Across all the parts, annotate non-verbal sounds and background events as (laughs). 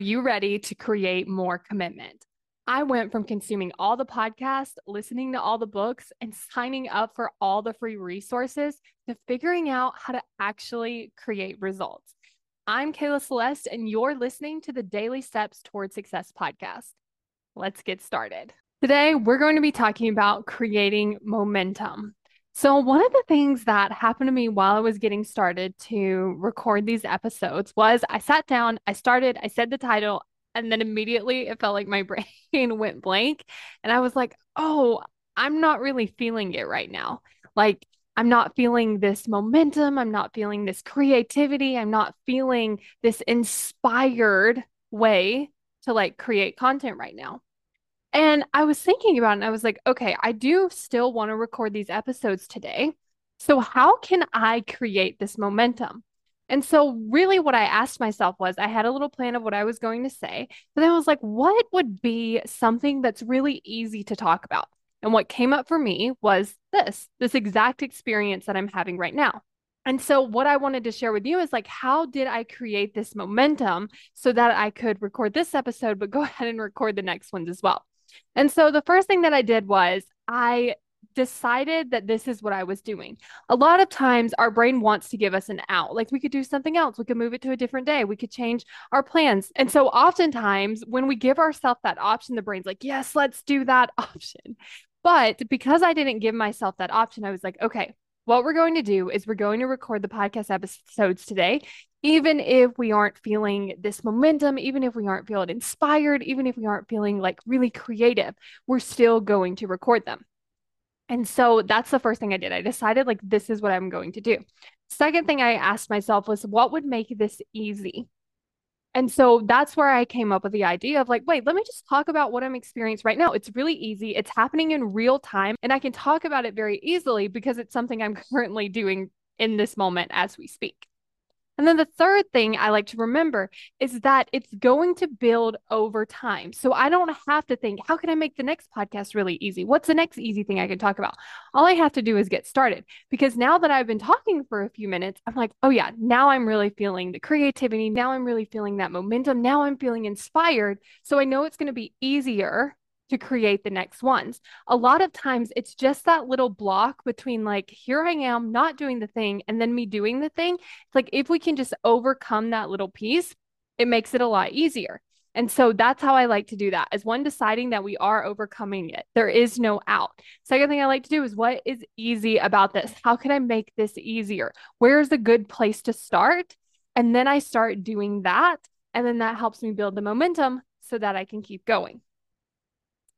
you ready to create more commitment? I went from consuming all the podcasts, listening to all the books, and signing up for all the free resources to figuring out how to actually create results. I'm Kayla Celeste, and you're listening to the Daily Steps Toward Success podcast. Let's get started. Today, we're going to be talking about creating momentum. So, one of the things that happened to me while I was getting started to record these episodes was I sat down, I started, I said the title, and then immediately it felt like my (laughs) brain went blank. And I was like, oh, I'm not really feeling it right now. Like, I'm not feeling this momentum. I'm not feeling this creativity. I'm not feeling this inspired way to like create content right now. And I was thinking about it and I was like, okay, I do still want to record these episodes today. So, how can I create this momentum? And so, really, what I asked myself was I had a little plan of what I was going to say, but then I was like, what would be something that's really easy to talk about? And what came up for me was this this exact experience that I'm having right now. And so, what I wanted to share with you is like, how did I create this momentum so that I could record this episode, but go (laughs) ahead and record the next ones as well? And so the first thing that I did was I decided that this is what I was doing. A lot of times our brain wants to give us an out. Like we could do something else. We could move it to a different day. We could change our plans. And so oftentimes when we give ourselves that option, the brain's like, yes, let's do that (laughs) option. But because I didn't give myself that option, I was like, okay, what we're going to do is we're going to record the podcast episodes today even if we aren't feeling this momentum, even if we aren't feeling inspired, even if we aren't feeling like really creative, we're still going to record them. And so that's the first thing I did. I decided like this is what I'm going to do. Second thing I asked myself was what would make this easy? And so that's where I came up with the idea of like, wait, let me just talk about what I'm experiencing right now. It's really easy. It's happening in real time and I can talk about it very easily because it's something I'm (laughs) currently doing in this moment as we speak. And then the third thing I like to remember is that it's going to build over time. So I don't have to think, how can I make the next podcast really easy? What's the next easy thing I can talk about? All I have to do is get started because now that I've been talking for a few minutes, I'm like, oh yeah, now I'm really feeling the creativity. Now I'm really feeling that momentum. Now I'm feeling inspired. So I know it's going to be easier to create the next ones. A lot of times it's just that little block between like, here I am not doing the thing and then me doing the thing. It's like if we can just overcome that little piece, it makes it a lot easier. And so that's how I like to do that as one deciding that we are overcoming it. There is no out. Second thing I like to do is what is easy about this? How can I make this easier? Where's a good place to start? And then I start doing that. And then that helps me build the momentum so that I can keep going.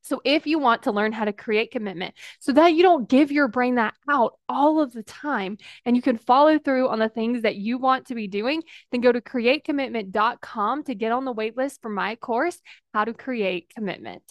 So, if you want to learn how to create commitment so that you don't give your brain that out all of the time and you can follow through on the things that you want to be doing, then go to createcommitment.com to get on the waitlist for my course, How to Create Commitment.